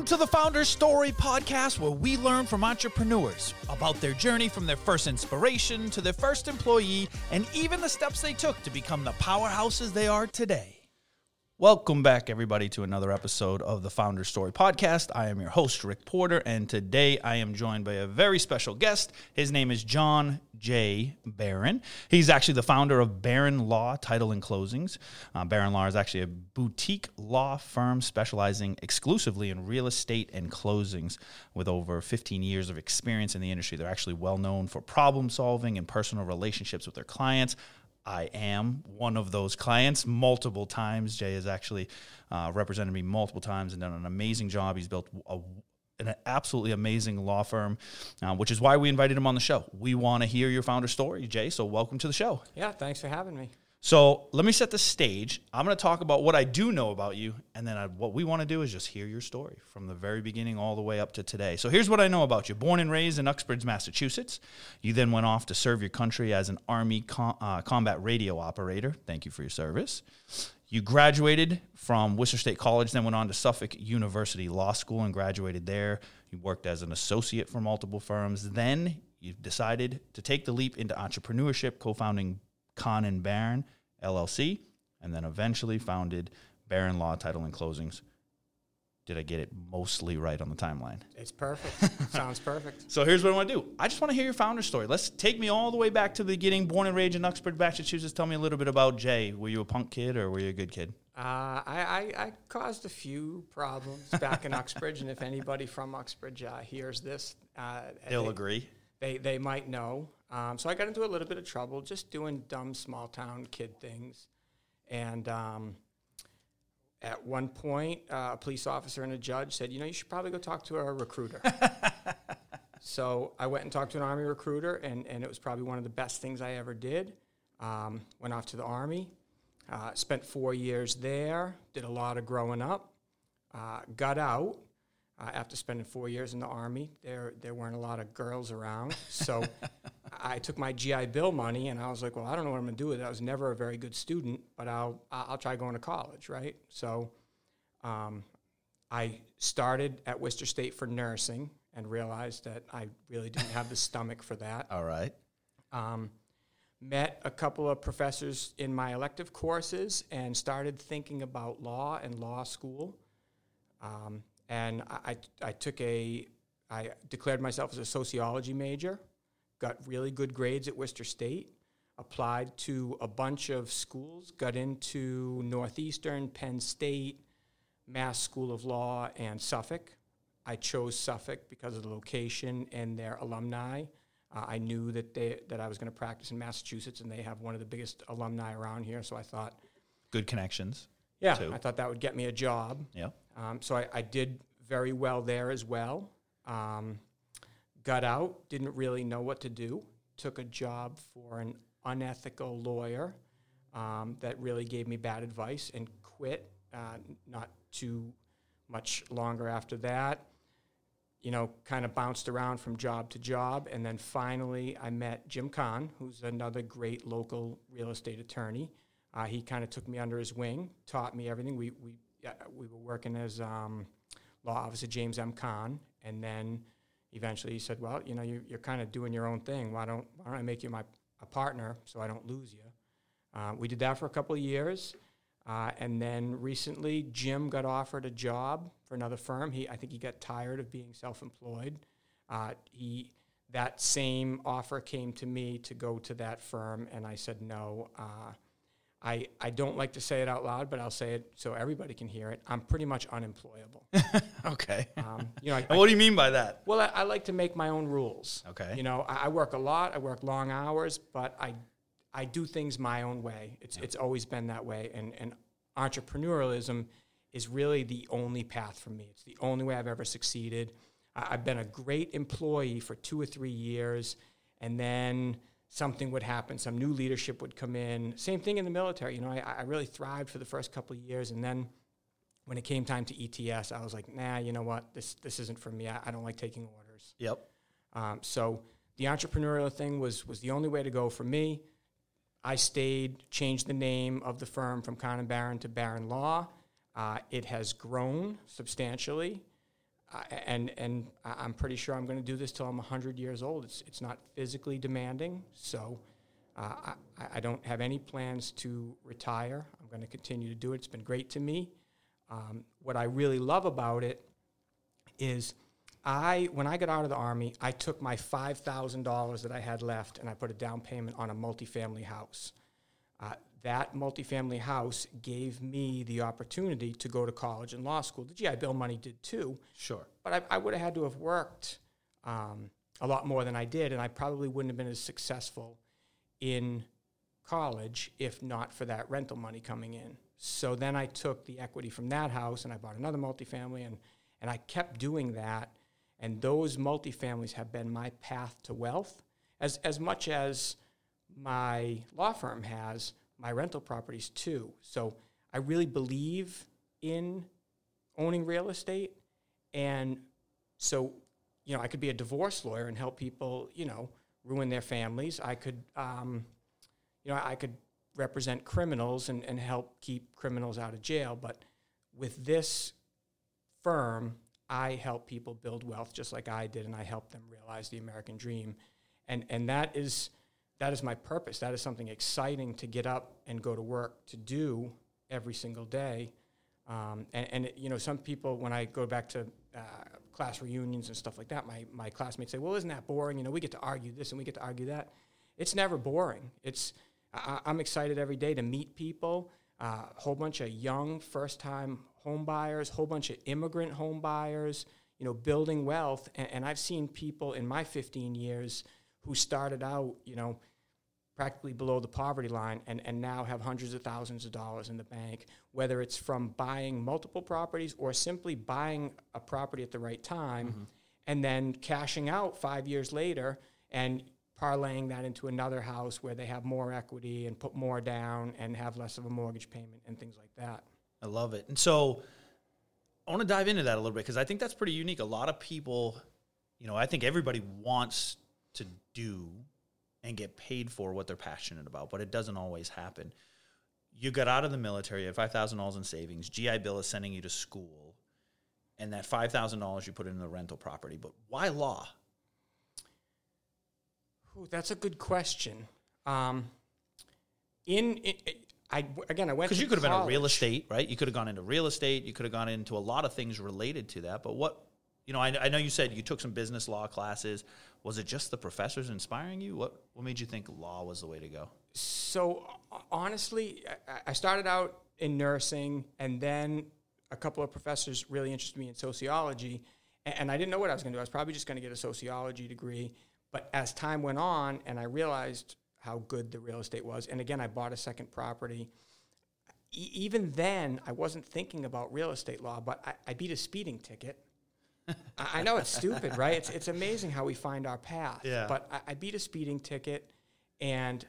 Welcome to the Founders Story podcast, where we learn from entrepreneurs about their journey from their first inspiration to their first employee and even the steps they took to become the powerhouses they are today. Welcome back, everybody, to another episode of the Founder Story Podcast. I am your host, Rick Porter, and today I am joined by a very special guest. His name is John J. Barron. He's actually the founder of Barron Law Title and Closings. Uh, Barron Law is actually a boutique law firm specializing exclusively in real estate and closings with over 15 years of experience in the industry. They're actually well known for problem solving and personal relationships with their clients. I am one of those clients multiple times. Jay has actually uh, represented me multiple times and done an amazing job. He's built a, an absolutely amazing law firm, uh, which is why we invited him on the show. We want to hear your founder story, Jay. So welcome to the show. Yeah, thanks for having me. So let me set the stage. I'm going to talk about what I do know about you, and then I, what we want to do is just hear your story from the very beginning all the way up to today. So here's what I know about you: born and raised in Uxbridge, Massachusetts. You then went off to serve your country as an Army com- uh, combat radio operator. Thank you for your service. You graduated from Worcester State College, then went on to Suffolk University Law School and graduated there. You worked as an associate for multiple firms. Then you decided to take the leap into entrepreneurship, co-founding Kahn and Barron LLC, and then eventually founded Barron Law Title and Closings. Did I get it mostly right on the timeline? It's perfect. Sounds perfect. So here's what I want to do. I just want to hear your founder story. Let's take me all the way back to the beginning. Born and raised in Uxbridge, Massachusetts. Tell me a little bit about Jay. Were you a punk kid or were you a good kid? Uh, I, I, I, caused a few problems back in Uxbridge, and if anybody from Uxbridge uh, hears this, uh, they'll they, agree. They, they might know. Um, so I got into a little bit of trouble just doing dumb small town kid things. And um, at one point, uh, a police officer and a judge said, You know, you should probably go talk to a recruiter. so I went and talked to an Army recruiter, and, and it was probably one of the best things I ever did. Um, went off to the Army, uh, spent four years there, did a lot of growing up, uh, got out uh, after spending four years in the army, there there weren't a lot of girls around, so I took my GI Bill money and I was like, well, I don't know what I'm gonna do with it. I was never a very good student, but I'll I'll try going to college, right? So, um, I started at Worcester State for nursing and realized that I really didn't have the stomach for that. All right. Um, met a couple of professors in my elective courses and started thinking about law and law school. Um, and I, I took a, I declared myself as a sociology major, got really good grades at Worcester State, applied to a bunch of schools, got into Northeastern, Penn State, Mass School of Law, and Suffolk. I chose Suffolk because of the location and their alumni. Uh, I knew that they that I was going to practice in Massachusetts, and they have one of the biggest alumni around here. So I thought, good connections. Yeah, too. I thought that would get me a job. Yeah. Um, so I, I, did very well there as well. Um, got out, didn't really know what to do. Took a job for an unethical lawyer um, that really gave me bad advice and quit. Uh, not too much longer after that. You know, kind of bounced around from job to job, and then finally I met Jim Kahn, who's another great local real estate attorney. Uh, he kind of took me under his wing, taught me everything. We we yeah, we were working as um, law officer James M. Kahn, and then eventually he said, "Well, you know, you, are kind of doing your own thing. Why don't why don't I make you my a partner so I don't lose you?" Uh, we did that for a couple of years, uh, and then recently Jim got offered a job for another firm. He I think he got tired of being self-employed. Uh, he that same offer came to me to go to that firm, and I said no. I, I don't like to say it out loud, but I'll say it so everybody can hear it. I'm pretty much unemployable. okay. Um, you know, I, what do you mean by that? Well, I, I, like to make my own rules. Okay. You know, I, I, work a lot. I work long hours, but I I do things my own way. It's it's always been that way, and and entrepreneurialism is really the only path for me. It's the only way I've ever succeeded. I've been a great employee for two or three years, and then something would happen, some new leadership would come in. Same thing in the military. You know, I, I really thrived for the first couple of years, and then when it came time to ETS, I was like, nah, you know what, this this isn't for me. I, I don't like taking orders. Yep. Um, so the entrepreneurial thing was was the only way to go for me. I stayed, changed the name of the firm from and Barron to Barron Law. Uh, it has grown substantially. Uh, and and I- I'm pretty sure I'm going to do this till I'm 100 years old. It's it's not physically demanding, so uh, I, I don't have any plans to retire. I'm going to continue to do it. It's been great to me. Um, what I really love about it is I when I got out of the army, I took my five thousand dollars that I had left and I put a down payment on a multifamily house. Uh, that multifamily house gave me the opportunity to go to college and law school. The GI Bill money did too, Sure. but I, I would have had to have worked um, a lot more than I did, and I probably wouldn't have been as successful in college if not for that rental money coming in. So then I took the equity from that house and I bought another multifamily, and, and I kept doing that. And those multifamilies have been my path to wealth, as, as much as my law firm has my rental properties too. So I really believe in owning real estate. And so, you know, I could be a divorce lawyer and help people, you know, ruin their families. I could, um, you know, I could represent criminals and, and help keep criminals out of jail. But with this firm, I help people build wealth just like I did, and I help them realize the American dream. And, and that is that is my purpose. That is something exciting to get up and go to work to do every single day. Um, and, and it, you know, some people, when I go back to uh, class reunions and stuff like that, my, my classmates say, well, isn't that boring? You know, we get to argue this and we get to argue that. It's never boring. It's, I, I'm excited every day to meet people, a uh, whole bunch of young first-time home buyers, whole bunch of immigrant home buyers, you know, building wealth. And, and I've seen people in my 15 years who started out, you know, practically below the poverty line and, and now have hundreds of thousands of dollars in the bank, whether it's from buying multiple properties or simply buying a property at the right time mm-hmm. and then cashing out five years later and parlaying that into another house where they have more equity and put more down and have less of a mortgage payment and things like that. I love it. And so I want to dive into that a little bit because I think that's pretty unique. A lot of people, you know, I think everybody wants to do and get paid for what they're passionate about, but it doesn't always happen. You got out of the military, you had thousand dollars in savings. GI Bill is sending you to school, and that five thousand dollars you put into the rental property. But why law? Ooh, that's a good question. Um, in, in I again, I went Because you could have been a real estate, right? You could have gone into real estate. You could have gone into a lot of things related to that. But what, you know, I, I know you said you took some business law classes. Was it just the professors inspiring you? What what made you think law was the way to go? So honestly, I- started out in nursing, and then a couple of professors really interested me in sociology, a- and I didn't know what I was going to do. I was probably just going to get a sociology degree. But as time went on, and I realized how good the real estate was, and again, I bought a second property. E- even then, I wasn't thinking about real estate law, but I, I beat a speeding ticket. I I know it's stupid, right? It's, it's amazing how we find our path. Yeah. But I, I beat a speeding ticket, and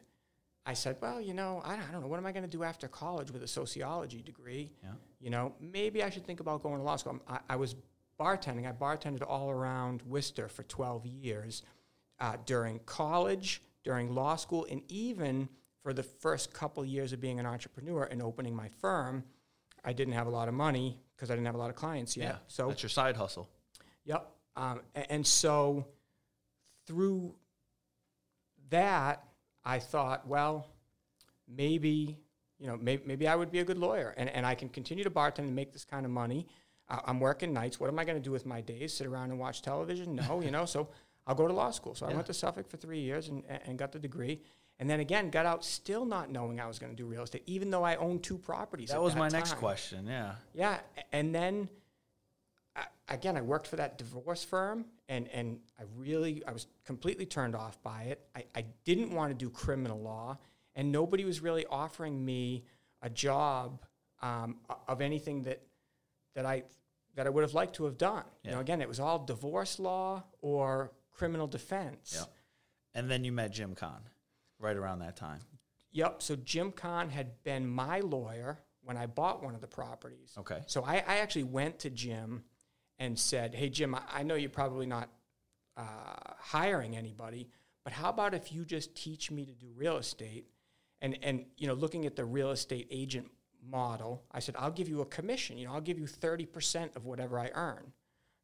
I said, well, you know, I, I don't know. What am I going to do after college with a sociology degree? Yeah. You know, maybe I should think about going to law school. I, I was bartending. I bartended all around Worcester for 12 years uh, during college, during law school, and even for the first couple years of being an entrepreneur and opening my firm. I didn't have a lot of money because I didn't have a lot of clients yet. Yeah, so that's your side hustle. Yep. Um, and, so through that, I thought, well, maybe you know, maybe, maybe I would be a good lawyer, and, and I can continue to bartend and make this kind of money. Uh, I'm working nights. What am I going to do with my days? Sit around and watch television? No, you know. So I'll go to law school. So I went to Suffolk for three years and, and got the degree. And then again, got out still not knowing I was going to do real estate, even though I owned two properties. That at was my next question. Yeah. Yeah, and then again, I worked for that divorce firm, and and I really I was completely turned off by it. I, I didn't want to do criminal law, and nobody was really offering me a job um, of anything that that I that I would have liked to have done. You know, again, it was all divorce law or criminal defense. Yeah. And then you met Jim Kahn right around that time. Yep. So Jim Kahn had been my lawyer when I bought one of the properties. Okay. So I, I actually went to Jim and said, "Hey Jim, I, know you're probably not uh, hiring anybody, but how about if you just teach me to do real estate?" And and you know, looking at the real estate agent model, I said, "I'll give you a commission. You know, I'll give you thirty percent of whatever I earn."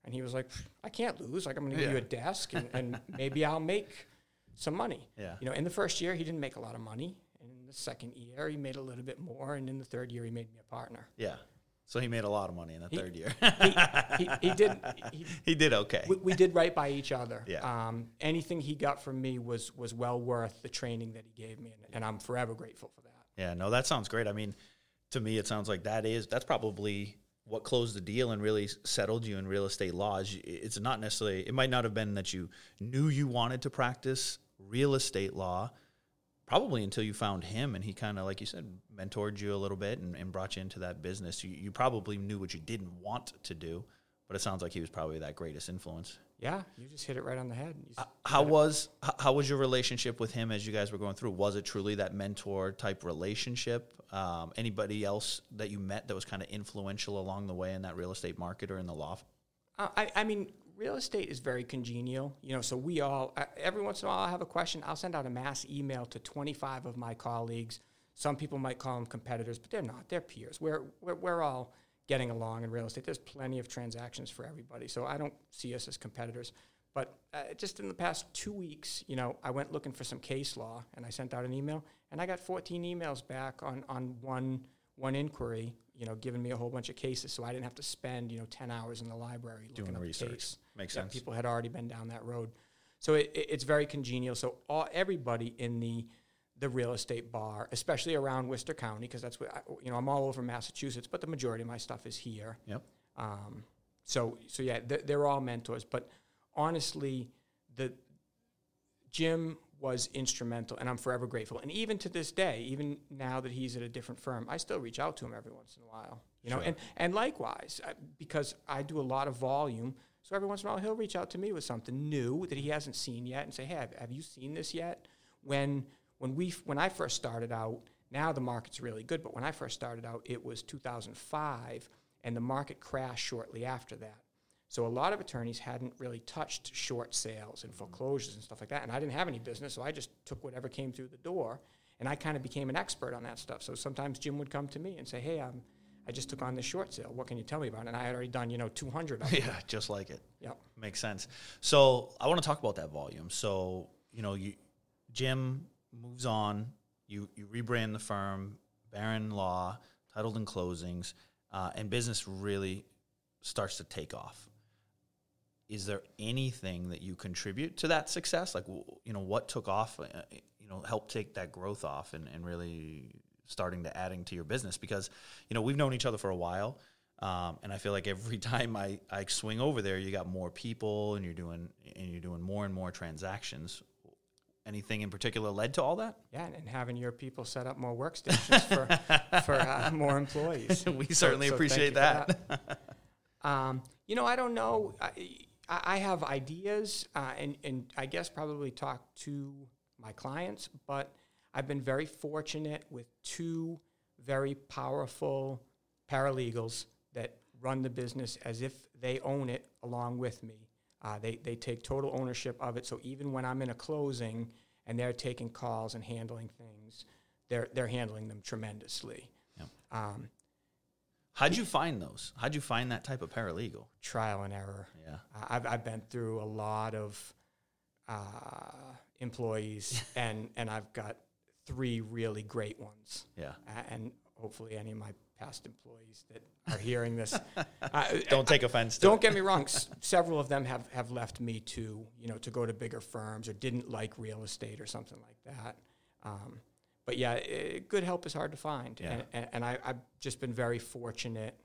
And he was like, I can't lose. Like, I'm going to give you a desk and, and maybe I'll make some money. Yeah. You know, in the first year, he didn't make a lot of money. In the second year, he made a little bit more. And in the third year, he made me a partner. Yeah. So he made a lot of money in the He- third year. He, he, he did. He, he did okay. we, we did right by each other. Yeah. Um, anything he got from me was was well worth the training that he gave me, and, and I'm forever grateful for that. Yeah, no, that sounds great. I mean, to me, it sounds like that is that's probably what closed the deal and really settled you in real estate laws. It's not necessarily. It might not have been that you knew you wanted to practice real estate law, probably until you found him and he kind of, like you said, mentored you a little bit and, and brought you into that business. You, you probably knew what you didn't want to do, but it sounds like he was probably that greatest influence. Yeah, you just hit it right on the head. You s- How was h- how was your relationship with him as you guys were going through? Was it truly that mentor type relationship? Um, anybody else that you met that was kind of influential along the way in that real estate market or in the law? Uh, I, I mean, real estate is very congenial, you know. So we all, uh, every once in a while, I have a question. I'll send out a mass email to 25 of my colleagues. Some people might call them competitors, but they're not. They're peers. We're we're, we're all getting along in real estate. There's plenty of transactions for everybody, so I don't see us as competitors. But uh, just in the past two weeks, you know, I went looking for some case law, and I sent out an email, and I got 14 emails back on on one one inquiry, you know, giving me a whole bunch of cases, so I didn't have to spend you know 10 hours in the library Doing looking up a research. Makes Yeah, sense. People had already been down that road, so it, it- it's very congenial. So all everybody in the the real estate bar, especially around Worcester County, because that's what I, you know. I'm all over Massachusetts, but the majority of my stuff is here. Yep. Um, so so yeah, they're, they're all mentors. But honestly, the Jim was instrumental, and I'm forever grateful. And even to this day, even now that he's at a different firm, I still reach out to him every once in a while. You know, Sure. and and likewise, because I do a lot of volume, so every once in a while he'll reach out to me with something new that he hasn't seen yet, and say, "Hey, have, have you seen this yet?" When when we when I first started out, now the market's really good, but when I first started out, it was 2005, and the market crashed shortly after that. So a lot of attorneys hadn't really touched short sales and foreclosures and stuff like that. And I didn't have any business, so I just took whatever came through the door, and I kind of became an expert on that stuff. So sometimes Jim would come to me and say, "Hey, um, I just took on this short sale. What can you tell me about it?" And I had already done, you know, 200 of them. Yeah, just like it. Yep. Makes sense. So I want to talk about that volume. So you know, you Jim moves on. You you rebrand the firm, Barron Law, titled and closings, uh, and business really starts to take off. Is there anything that you contribute to that success? Like, you know, what took off? Uh, you know, help take that growth off and, and really starting to adding to your business because you know we've known each other for a while. Um, and I feel like every time I, I swing over there, you got more people, and you're doing and you're doing more and more transactions. Anything in particular led to all that? Yeah, and, and having your people set up more workstations for for uh, more employees. we So- certainly so appreciate for that. Um, you know, I don't know. I, I have ideas, uh, and and I guess probably talk to my clients, but I've been very fortunate with two very powerful paralegals that run the business as if they own it along with me. Uh, they they take total ownership of it. So even when I'm in a closing and they're taking calls and handling things, they're they're handling them tremendously. Um, How'd you find those? How'd you find that type of paralegal? trial and error. Yeah. I've, I've been through a lot of uh, employees, and, and I've got three really great ones. Yeah. Uh, and hopefully, any of my past employees that are hearing this. Uh, Don't take offense don't it. get me wrong. S- several of them have, have left me to you know to go to bigger firms or didn't like real estate or something like that. Um, but yeah, good help is hard to find, Yeah. and, and, I, I've just been very fortunate.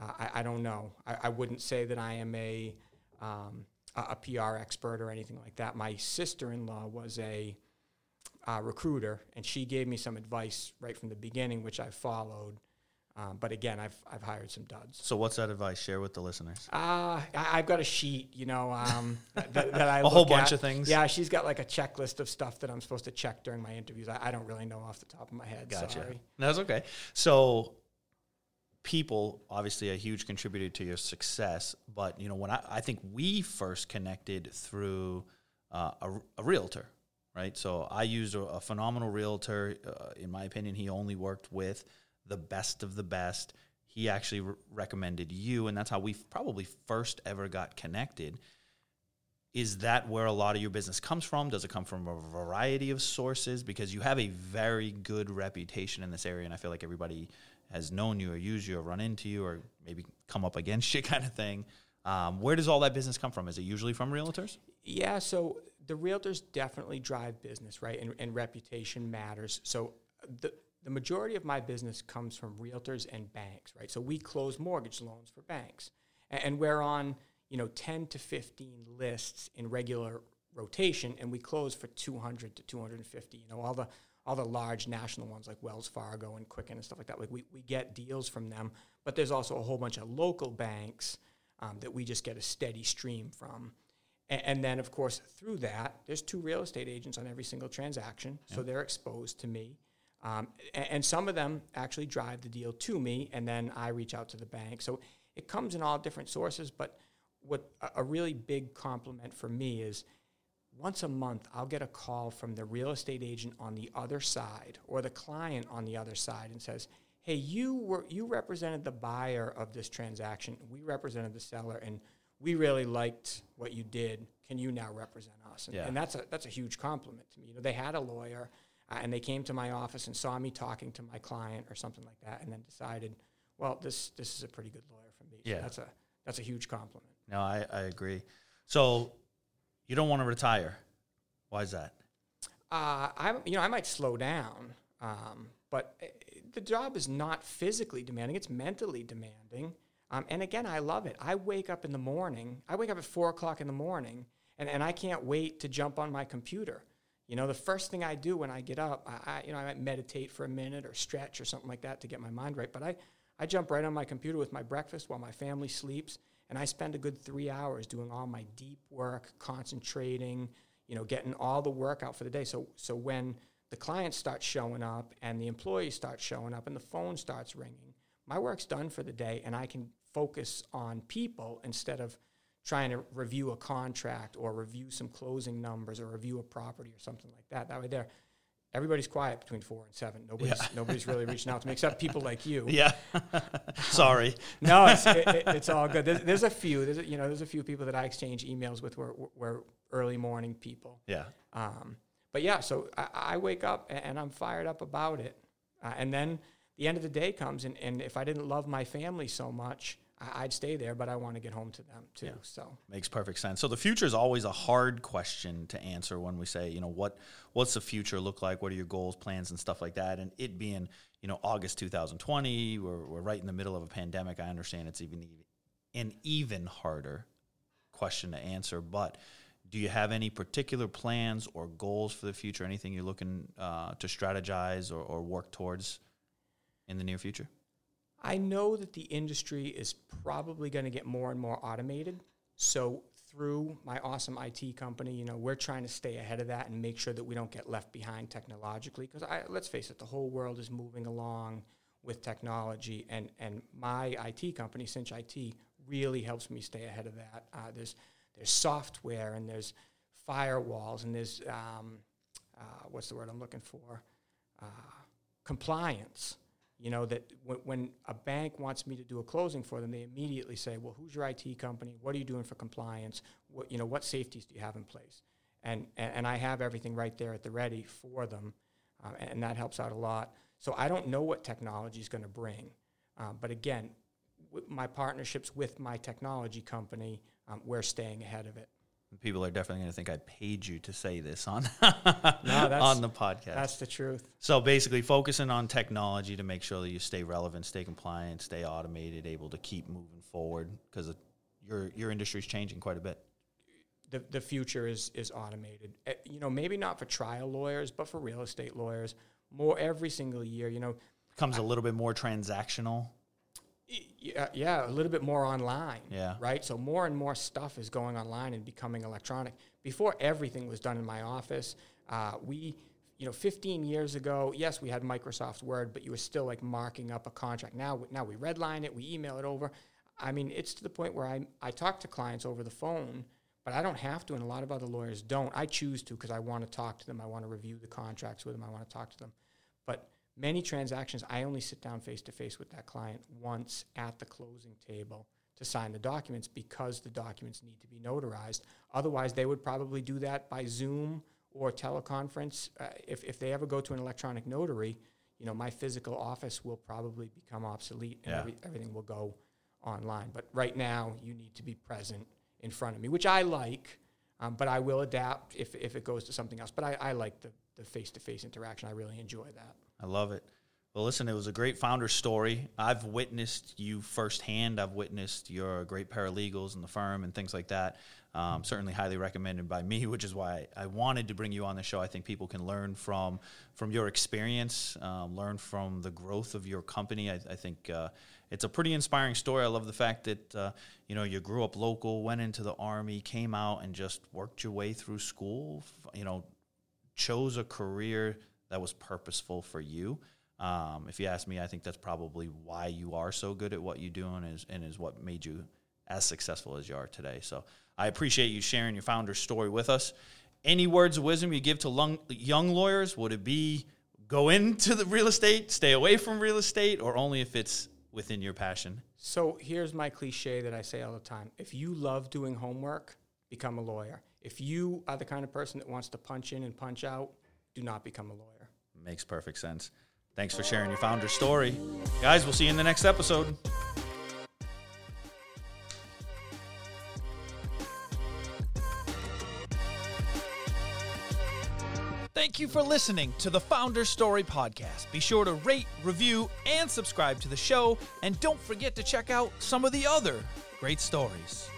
Uh, I, I don't know. I, I wouldn't say that I am a um, a a PR expert or anything like that. My sister-in-law was a uh, recruiter, and she gave me some advice right from the beginning, which I followed. Um, but again, I've I've hired some duds. So, what's that advice? Share with the listeners. Uh, I, I've got a sheet, you know, um, that, that I A whole bunch at. of things? Yeah, she's got like a checklist of stuff that I'm supposed to check during my interviews. I, I don't really know off the top of my head. Gotcha. Sorry. That's okay. So, people obviously a huge contributor to your success, but you know when I, I think we first connected through uh, a, a realtor, right? So I used a, a phenomenal realtor. Uh, in my opinion, he only worked with the best of the best. he actually re- recommended you, and that's how we probably first ever got connected. Is that where a lot of your business comes from? Does it come from a variety of sources? Because you have a very good reputation in this area, and I feel like everybody has known you or used you or run into you or maybe come up against you kind of thing. Um, where does all that business come from? Is it usually from realtors? Yeah, so the realtors definitely drive business, right? And, and reputation matters. So the the majority of my business comes from realtors and banks, right? So we close mortgage loans for banks, and, and we're on you know 10 to 15 lists in regular rotation, and we close for 200 to 250. You know all the all the large national ones like Wells Fargo and Quicken and stuff like that. Like we, we get deals from them, but there's also a whole bunch of local banks um, that we just get a steady stream from. And, and, then, of course, through that, there's two real estate agents on every single transaction, so they're exposed to me. Um, and, and, some of them actually drive the deal to me, and then I reach out to the bank. So it comes in all different sources. But what a, a really big compliment for me is once a month, I'll get a call from the real estate agent on the other side or the client on the other side and says, "Hey, you were you represented the buyer of this transaction. We represented the seller, and we really liked what you did. Can you now represent us?" And, yeah. and that's a that's a huge compliment to me. You know, they had a lawyer uh, and they came to my office and saw me talking to my client or something like that, and then decided, well, this this is a pretty good lawyer for me. Yeah, so that's a that's a huge compliment. No, I, I agree. So you don't want to retire. Why is that? Uh, I you know I might slow down, um, but eh, the job is not physically demanding; it's mentally demanding. Um, and again, I love it. I wake up in the morning. I wake up at four o'clock in the morning, and, and I can't wait to jump on my computer. You know, the first thing I do when I get up, I, I, you know, I might meditate for a minute or stretch or something like that to get my mind right. But I, I jump right on my computer with my breakfast while my family sleeps, and I spend a good three hours doing all my deep work, concentrating, you know, getting all the work out for the day. So, so when the clients start showing up and the employees start showing up and the phone starts ringing, my work's done for the day, and I can focus on people instead of trying to review a contract or review some closing numbers or review a property or something like that. That way, there, everybody's quiet between four and seven. Nobody's yeah. nobody's really reaching out to me except people like you. Yeah. Sorry. no, it's, it, it, it's all good. There's, there's, a few. There's you know there's a few people that I exchange emails with where where early morning people. Yeah. Um, but yeah, so I, I, wake up and I'm fired up about it, uh, and then the end of the day comes, and, and if I didn't love my family so much, I'd stay there, but I want to get home to them too. Yeah. So makes perfect sense. So the future is always a hard question to answer when we say, you know, what what's the future look like? What are your goals, plans, and stuff like that? And it being, you know, August 2020, we're, we're right in the middle of a pandemic. I understand it's even an even harder question to answer. But do you have any particular plans or goals for the future? Anything you're looking uh, to strategize or, or work towards in the near future? I know that the industry is probably going to get more and more automated. So through my awesome IT company, you know, we're trying to stay ahead of that and make sure that we don't get left behind technologically. Because let's face it, the whole world is moving along with technology, and and my IT company, Cinch IT, really helps me stay ahead of that. Uh, there's there's software and there's firewalls and there's um, uh, what's the word I'm looking for? Uh, compliance you know that when, when, a bank wants me to do a closing for them, they immediately say, "Well, who's your IT company? What are you doing for compliance? What you know, what safeties do you have in place?" And and, and I have everything right there at the ready for them, uh, and that helps out a lot. So I don't know what technology is going to bring, um, but again, my partnerships with my technology company, um, we're staying ahead of it. People are definitely going to think I paid you to say this on no, on the podcast. That's the truth. So basically, focusing on technology to make sure that you stay relevant, stay compliant, stay automated, able to keep moving forward because your your industry is changing quite a bit. The the future is is automated. Eh, you know, maybe not for trial lawyers, but for real estate lawyers, more every single year. You know, comes a little bit more transactional yeah, yeah, a little bit more online. Yeah. Right. So more and more stuff is going online and becoming electronic. Before everything was done in my office, uh, we, you know, 15 years ago, yes, we had Microsoft Word, but you were still like marking up a contract. Now, now we redline it, we email it over. I mean, it's to the point where I I talk to clients over the phone, but I don't have to, and a lot of other lawyers don't. I choose to because I want to talk to them. I want to review the contracts with them. I want to talk to them. But Many transactions, I only sit down face to face with that client once at the closing table to sign the documents because the documents need to be notarized. Otherwise, they would probably do that by Zoom or teleconference. Uh, if, if they ever go to an electronic notary, you know, my physical office will probably become obsolete and Yeah. every, everything will go online. But right now, you need to be present in front of me, which I like, um, but I will adapt if, if it goes to something else. But I, I like the, the face-to-face interaction. I really enjoy that. I love it. Well, listen, it was a great founder story. I've witnessed you firsthand. I've witnessed your great paralegals in the firm and things like that. Um, certainly highly recommended by me, which is why I wanted to bring you on the show. I think people can learn from from your experience, um, learn from the growth of your company. I, I think uh, it's a pretty inspiring story. I love the fact that uh, you know you grew up local, went into the army, came out, and just worked your way through school. You know, chose a career that was purposeful for you. Um, if you ask me, I think that's probably why you are so good at what you do and is, and is what made you as successful as you are today. So I appreciate you sharing your founder's story with us. Any words of wisdom you give to lung, young lawyers? Would it be go into the real estate, stay away from real estate, or only if it's within your passion? So here's my cliche that I say all the time. If you love doing homework, become a lawyer. If you are the kind of person that wants to punch in and punch out, do not become a lawyer. Makes perfect sense. Thanks for sharing your founder story. Guys, we'll see you in the next episode. Thank you for listening to the Founder Story Podcast. Be sure to rate, review, and subscribe to the show. And don't forget to check out some of the other great stories.